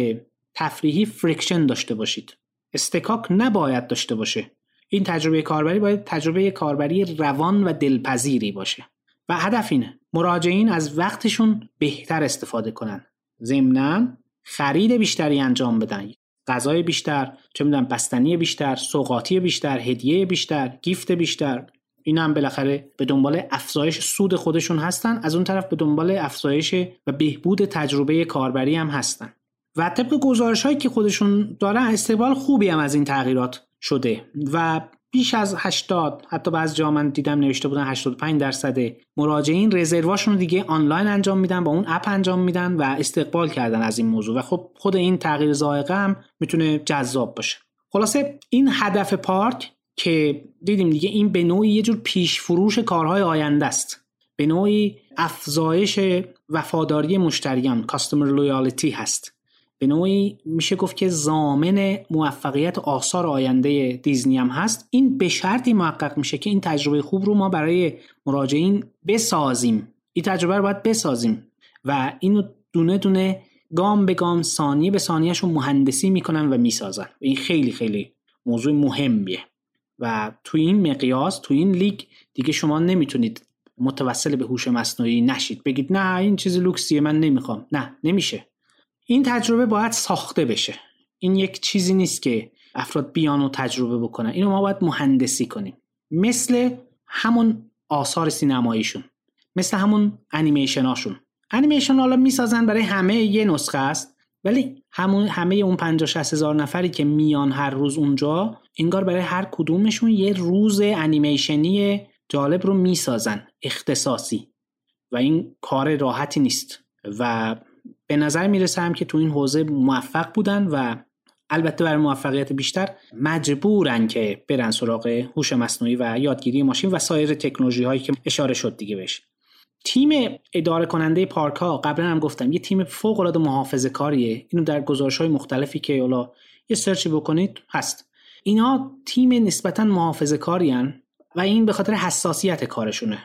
تفریحی friction داشته باشید. اصطکاک نباید داشته باشه. این تجربه کاربری باید تجربه کاربری روان و دلپذیری باشه. و هدف اینه. مراجعین از وقتشون بهتر استفاده کنن. ضمنا خرید بیشتری انجام بدن. غذای بیشتر چه می‌دونم بستنی بیشتر سوقاتی بیشتر هدیه بیشتر گیفت بیشتر. این هم بالاخره به دنبال افزایش سود خودشون هستن. از اون طرف به دنبال افزایش و بهبود تجربه کاربری هم هستن. و طبق گزارش هایی که خودشون دارن استقبال خوبی هم از این تغییرات شده. و بیش از 80 حتی بعض جا من دیدم نوشته بودن 85 درصد مراجعین رزرواشون رو دیگه آنلاین انجام میدن با اون اپ انجام میدن و استقبال کردن از این موضوع. و خب خود این تغییر ذائقه هم می‌تونه جذاب باشه. خلاصه این هدف پارک که دیدیم دیگه این به نوعی یه جور پیش فروش کارهای آینده است. به نوعی افزایش وفاداری مشتریان کاستمر لویالیتی هست. به نوعی میشه گفت که زامن موفقیت آثار آینده دیزنی هم هست. این به شرطی محقق میشه که این تجربه خوب رو ما برای مراجعین بسازیم. این تجربه رو باید بسازیم و اینو دونه دونه گام به گام ثانیه به ثانیهشون مهندسی می‌کنن و می‌سازن. این خیلی خیلی موضوع مهمیه. و تو این مقیاس تو این لیگ دیگه شما نمی‌تونید متوسل به هوش مصنوعی نشید. بگید نه این چیز لوکسیه من نمی‌خوام. نه نمیشه. این تجربه باید ساخته بشه. این یک چیزی نیست که افراد بیان و تجربه بکنن. اینو ما باید مهندسی کنیم. مثل همون آثار سینماییشون. مثل همون انیمیشناشون. انیمیشن حالا می‌سازن برای همه یه نسخه است ولی همون همه اون 50 60 هزار نفری که میان هر روز اونجا انگار برای هر کدومشون یه روز انیمیشنی جالب رو می‌سازن اختصاصی. و این کار راحتی نیست. و به نظر می‌رسه هم که تو این حوزه موفق بودن و البته برای موفقیت بیشتر مجبورن که برن سراغ هوش مصنوعی و یادگیری ماشین و سایر تکنولوژی هایی که اشاره شد دیگه بهش. تیم اداره کننده پارک ها قبلا هم گفتم یه تیم فوق العاده محافظه کاریه اینو در گزارش های مختلفی که حالا یه سرچی بکنید هست. اینا تیم نسبتا محافظه کارین و این به خاطر حساسیت کارشونه.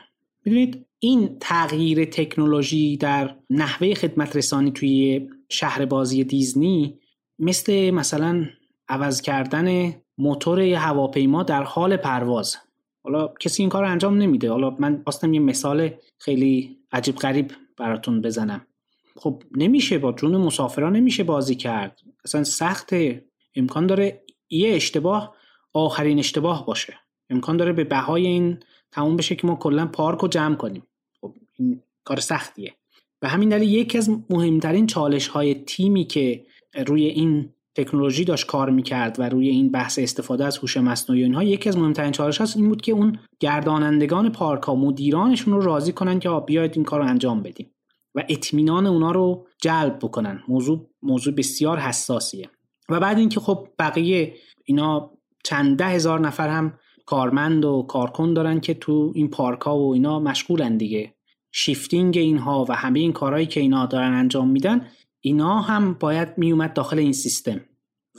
می‌دونید؟ این تغییر تکنولوژی در نحوه خدمت رسانی توی شهر بازی دیزنی مثل مثلا عوض کردن موتور هواپیما در حال پرواز. حالا کسی این کار انجام نمیده. حالا من خواستم یه مثال خیلی عجیب غریب براتون بزنم. خب نمیشه با جون مسافران نمیشه بازی کرد. اصلا سخت امکان داره یه اشتباه آخرین اشتباه باشه. امکان داره به بهای این تموم بشه که ما کلا پارک رو جمع کنیم. خب این کار سختیه. به همین دلیل یکی از مهمترین چالش های تیمی که روی این تکنولوژی داشت کار می‌کرد و روی این بحث استفاده از هوش مصنوعی اینها یکی از مهمترین چالش هست این بود که اون گردانندگان پارک ها مدیرانشون رو راضی کنن که بیاید این کار رو انجام بدیم و اطمینان اونا رو جلب بکنن. موضوع موضوع بسیار حساسیه. و بعد اینکه خب بقیه اینا چند ده هزار نفر هم کارمند و کارکن دارن که تو این پارک ها و اینا مشغولن دیگه. شیفتینگ اینها و همه این کارهایی که اینا دارن انجام میدن اینا هم باید میومد داخل این سیستم.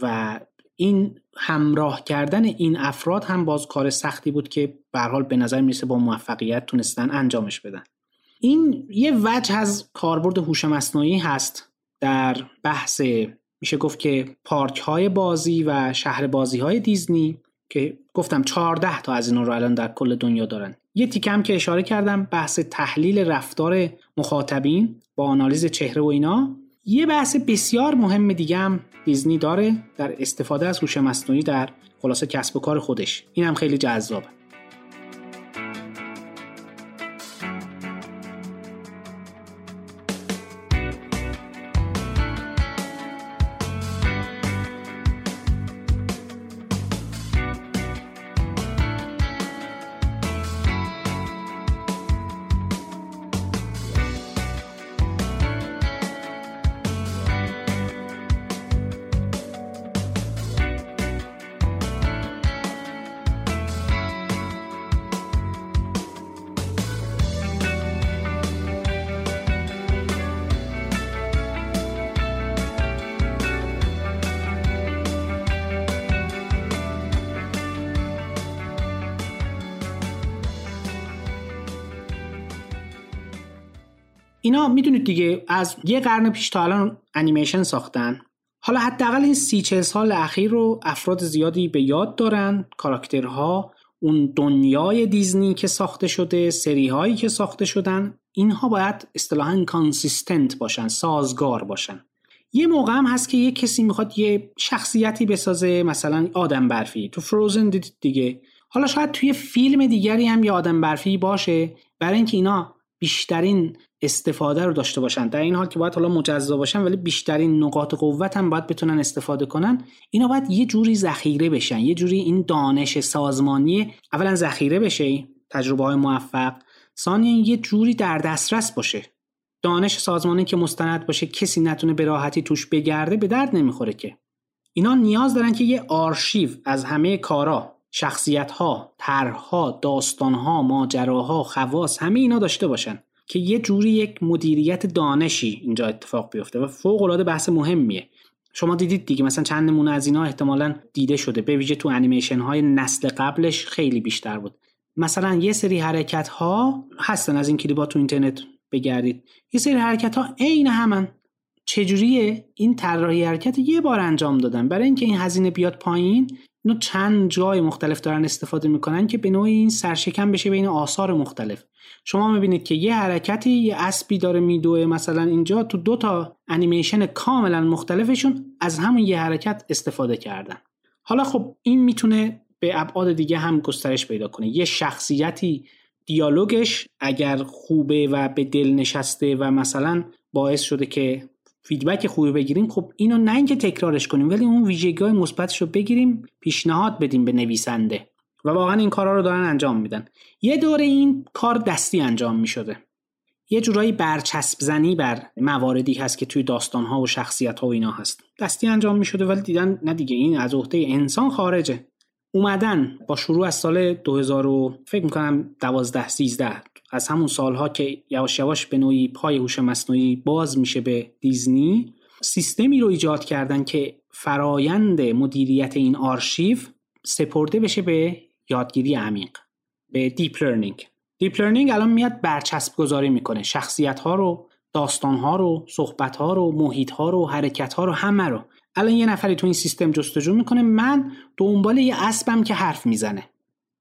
و این همراه کردن این افراد هم باز کار سختی بود که به حال به نظر می‌رسه با موفقیت تونستن انجامش بدن. این یه وجه از کاربرد هوش مصنوعی هست در بحث میشه گفت که پارک های بازی و شهر بازی های دیزنی که گفتم 14 تا از اینا رو الان در کل دنیا دارن. یه تیکم که اشاره کردم بحث تحلیل رفتار مخاطبین با آنالیز چهره و اینا. یه بحث بسیار مهم دیگه هم دیزنی داره در استفاده از هوش مصنوعی در خلاصه کسب و کار خودش. این هم خیلی جذابه. اینا می‌دونید دیگه از یه قرن پیش تا الان انیمیشن ساختن. حالا حداقل این سی چهل سال اخیر رو افراد زیادی به یاد دارن. کاراکترها اون دنیای دیزنی که ساخته شده سری هایی که ساخته شدن اینها باید اصطلاحا consistent باشن سازگار باشن. یه موقع هم هست که یه کسی می‌خواد یه شخصیتی بسازه مثلا آدم برفی. تو Frozen دیدید دیگه. حالا شاید توی فیلم دیگری هم یه آدم برفی باشه. برای اینکه اینا بیشترین استفاده رو داشته باشن. در این حال که باید حالا مجزا باشن ولی بیشترین نقاط قوت هم باید بتونن استفاده کنن. اینا باید یه جوری ذخیره بشن یه جوری این دانش سازمانی اولا ذخیره بشه تجربه های موفق. ثانیا یه جوری در دسترس باشه. دانش سازمانی که مستند باشه کسی نتونه به راحتی توش بگرده به درد نمی‌خوره که. اینا نیاز دارن که یه آرشیو از همه کارا شخصیت ها، طرحها، داستان ها، ماجراها، خواص همه اینا داشته باشن. که یه جوری یک مدیریت دانشی اینجا اتفاق بیفته و فوق العاده بحث مهمیه. شما دیدید دیگه مثلا چند نمونه از اینا احتمالا دیده شده. به ویژه تو انیمیشن های نسل قبلش خیلی بیشتر بود. مثلا یه سری حرکت ها هستن از این کلیپا تو اینترنت بگردید. یه سری حرکت ها عین همن. چجوریه؟ این طراحی حرکت یه بار انجام دادن. برای اینکه این هزینه بیاد پایین اینو چند جای مختلف دارن استفاده می‌کنن که به نوعی این سرشکم بشه بین آثار مختلف. شما می‌بینید که یه حرکتی یه اسبی داره میدوه مثلا اینجا تو دو تا انیمیشن کاملا مختلفشون از همون یه حرکت استفاده کردن. حالا خب این می‌تونه به ابعاد دیگه هم گسترش پیدا کنه. یه شخصیتی دیالوگش اگر خوبه و به دل نشسته و مثلا باعث شده که فیدبک خوبی بگیریم خب اینو نه اینکه تکرارش کنیم ولی اون ویژگی های مثبتش بگیریم پیشنهاد بدیم به نویسنده. و واقعا این کارا رو دارن انجام میدن. یه دوره این کار دستی انجام می‌شده. یه جورایی برچسب زنی بر مواردی هست که توی داستانها و شخصیت ها و اینا هست. دستی انجام می شده ولی دیدن نه دیگه این از عهده انسان خارجه. اومدن با شروع از سال 2000 و فکر می‌کنم 12 13 از همون سالها که یواش یواش به نوعی پای هوش مصنوعی باز میشه به دیزنی سیستمی رو ایجاد کردن که فرایند مدیریت این آرشیو سپرده بشه به یادگیری عمیق به deep learning. deep learning الان میاد برچسب گذاری می‌کنه. شخصیت ها رو داستان ها رو صحبت ها رو محیط ها رو حرکت ها رو همه رو. الان یه نفری تو این سیستم جستجو می‌کنه من دنبال یه اسبم که حرف می‌زنه.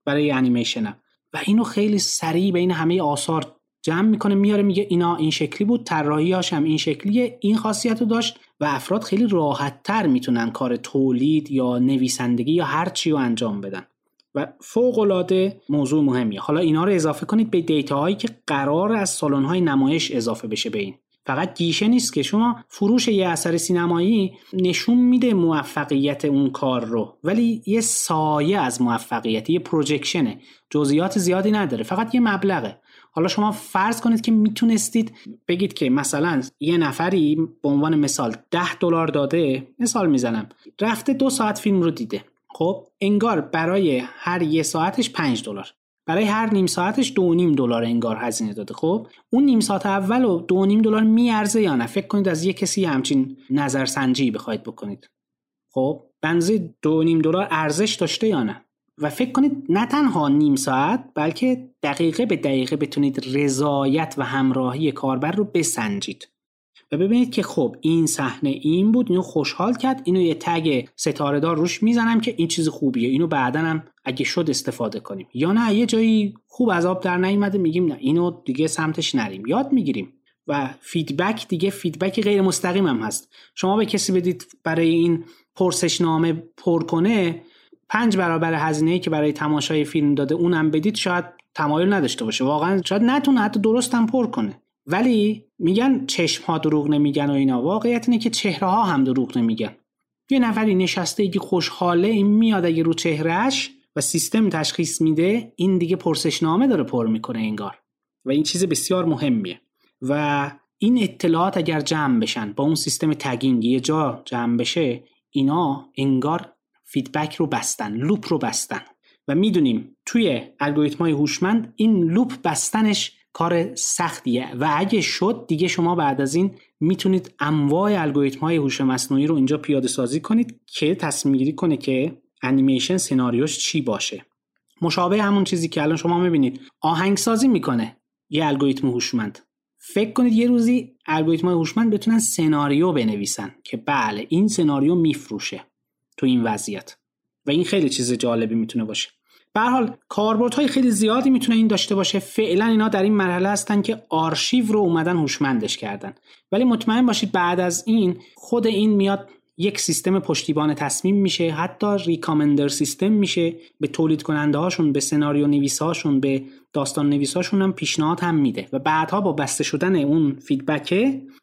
برای انیمیشنم و اینو خیلی سریع بین همه آثار جمع می‌کنه میاره میگه اینا این شکلی بود طراحیاش هم این شکلیه این خاصیت رو داشت و افراد خیلی راحت تر می‌تونن کار تولید یا نویسندگی یا هر چی رو انجام بدن. و فوق العاده موضوع مهمیه. حالا اینا رو اضافه کنید به دیتاهایی که قرار از سالن های نمایش اضافه بشه به این. فقط گیشه نیست که. شما فروش یه اثر سینمایی نشون میده موفقیت اون کار رو. ولی یه سایه از موفقیت یه پروژکشنه جزئیات زیادی نداره فقط یه مبلغه. حالا شما فرض کنید که می‌تونستید بگید که مثلا یه نفری به عنوان مثال ده دلار داده مثال می‌زنم رفته دو ساعت فیلم رو دیده. خب انگار برای هر یه ساعتش 5 دلار. برای هر نیم ساعتش دو نیم دلار انگار هزینه داده. خب اون نیم ساعت اول و دو نیم دلار میارزه یا نه؟ فکر کنید از یه کسی همچین نظرسنجی بخواید بکنید. خب بنزی دو نیم دلار ارزش داشته یا نه؟ و فکر کنید نه تنها نیم ساعت بلکه دقیقه به دقیقه بتونید رضایت و همراهی کاربر رو بسنجید. و ببینید که خب این صحنه این بود اینو خوشحال کرد اینو یه tag ستاره دار روش می‌زنم که این چیز خوبیه. اینو بعدا هم اگه شد استفاده کنیم. یا نه یه جایی خوب عذاب در نیومده میگیم نه اینو دیگه سمتش نریم. یاد می‌گیریم. و feedback دیگه feedback غیر مستقیم هم هست. شما به کسی بدید برای این پرسشنامه پر کنه پنج برابر هزینه‌ای که برای تماشای فیلم داده اونم بدید شاید تمایل نداشته باشه. واقعا شاید نتونه حتی درست هم پر کنه. ولی میگن چشم ها دروغ نمیگن و اینا. واقعیت اینه که چهره ها هم دروغ نمیگن. یه نفری نشسته که خوشحاله این میاد اگه رو چهرهش و سیستم تشخیص میده این دیگه پرسشنامه داره پر می‌کنه انگار. و این چیز بسیار مهمیه. و این اطلاعات اگر جمع بشن با اون سیستم tagging یه جا جمع بشه اینا انگار feedback رو بستن loop رو بستن. و می‌دونیم توی الگوریتم های هوشمند این loop بستنش کار سختیه. و اگه شد دیگه شما بعد از این می‌تونید انواع الگوریتم های هوش مصنوعی رو اینجا پیاده سازی کنید که تصمیم گیری کنه که انیمیشن سناریوش چی باشه. مشابه همون چیزی که الان شما می‌بینید. آهنگسازی می‌کنه یه الگوریتم هوشمند. فکر کنید یه روزی الگوریتم های هوشمند بتونن سناریو بنویسن که بله این سناریو میفروشه تو این وضعیت. و این خیلی چیز جالبی می‌تونه باشه. به حال کاربردهای خیلی زیادی می‌تونه این داشته باشه. فعلا اینا در این مرحله هستن که آرشیو رو اومدن هوشمندش کردن. ولی مطمئن باشید بعد از این خود این میاد یک سیستم پشتیبان تصمیم میشه حتی ریکامندر سیستم میشه. به تولید کننده هاشون به سناریو نویس هاشون به داستان نویس هاشون هم پیشنهاد هم میده. و بعدها با بسته شدن اون feedback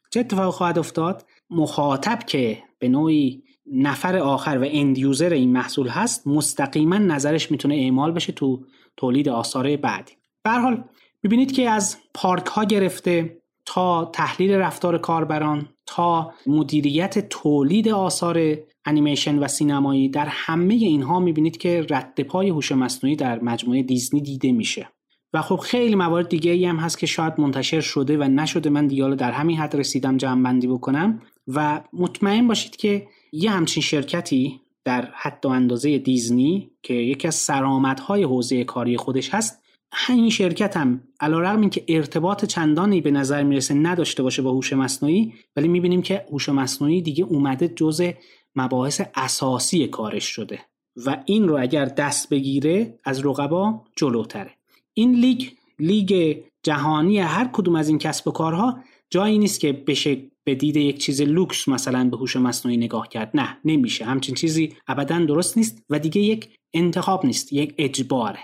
چه اتفاق خواهد افتاد؟ مخاطب که به نوعی نفر آخر و end user این محصول هست مستقیما نظرش می‌تونه اعمال بشه تو تولید آثار بعدی. به هر حال می‌بینید که از پارک ها گرفته تا تحلیل رفتار کاربران تا مدیریت تولید آثار انیمیشن و سینمایی در همه اینها می‌بینید که رد پای هوش مصنوعی در مجموعه دیزنی دیده میشه. و خب خیلی موارد دیگه ای هم هست که شاید منتشر شده و نشده. من دیگه در همین حد رسیدم جمع بندی بکنم و مطمئن باشید که یه همچین شرکتی در حد و اندازه دیزنی که یکی از سرآمدهای حوزه کاری خودش هست همین شرکت هم علیرغم اینکه ارتباط چندانی به نظر می‌رسه نداشته باشه با هوش مصنوعی ولی می‌بینیم که هوش مصنوعی دیگه اومده جز مباحث اساسی کارش شده و این رو اگر دست بگیره از رقبا جلوتره. این لیگ لیگ جهانی هر کدوم از این کسب و کارها جایی نیست که بشه به دید یک چیز لوکس مثلا به هوش مصنوعی نگاه کرد. نه نمیشه. همچین چیزی ابدا درست نیست و دیگه یک انتخاب نیست یک اجباره.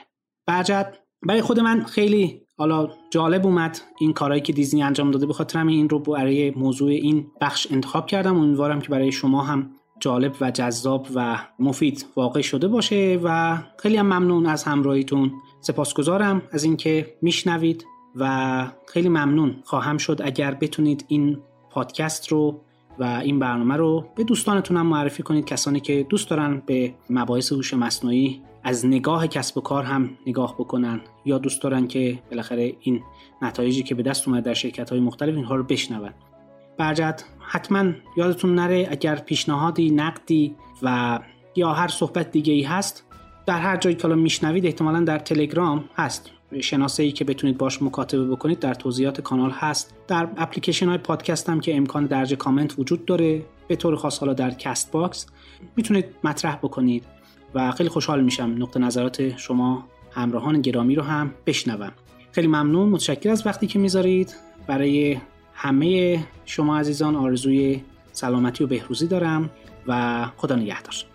برجت. برای خود من خیلی حالا جالب اومد این کارهایی که دیزنی انجام داده. به خاطر این رو برای موضوع این بخش انتخاب کردم. امیدوارم که برای شما هم جالب و جذاب و مفید واقع شده باشه و خیلی هم ممنون از همراهیتون. سپاسگزارم از اینکه میشنوید و خیلی ممنون خواهم شد. اگر بتونید این پادکست رو و این برنامه رو به دوستانتون هم معرفی کنید کسانی که دوست دارن به مباحث هوش مصنوعی از نگاه کسب و کار هم نگاه بکنن یا دوست دارن که بالاخره این نتایجی که به دست اومد در شرکت های مختلف اینها رو بشنون. برجت حتما یادتون نره اگر پیشنهادی نقدی و یا هر صحبت دیگه ای هست در هر جایی که میشنوید احتمالا در تلگرام هست. شناسه ای که بتونید باش مکاتبه بکنید در توضیحات کانال هست. در اپلیکیشن های پادکست هم که امکان درج کامنت وجود داره به طور خاص حالا در Castbox می‌تونید مطرح بکنید. و خیلی خوشحال میشم نقطه نظرات شما همراهان گرامی رو هم بشنوم. خیلی ممنون متشکر از وقتی که می‌ذارید. برای همه شما عزیزان آرزوی سلامتی و بهروزی دارم و خدا نگهدار.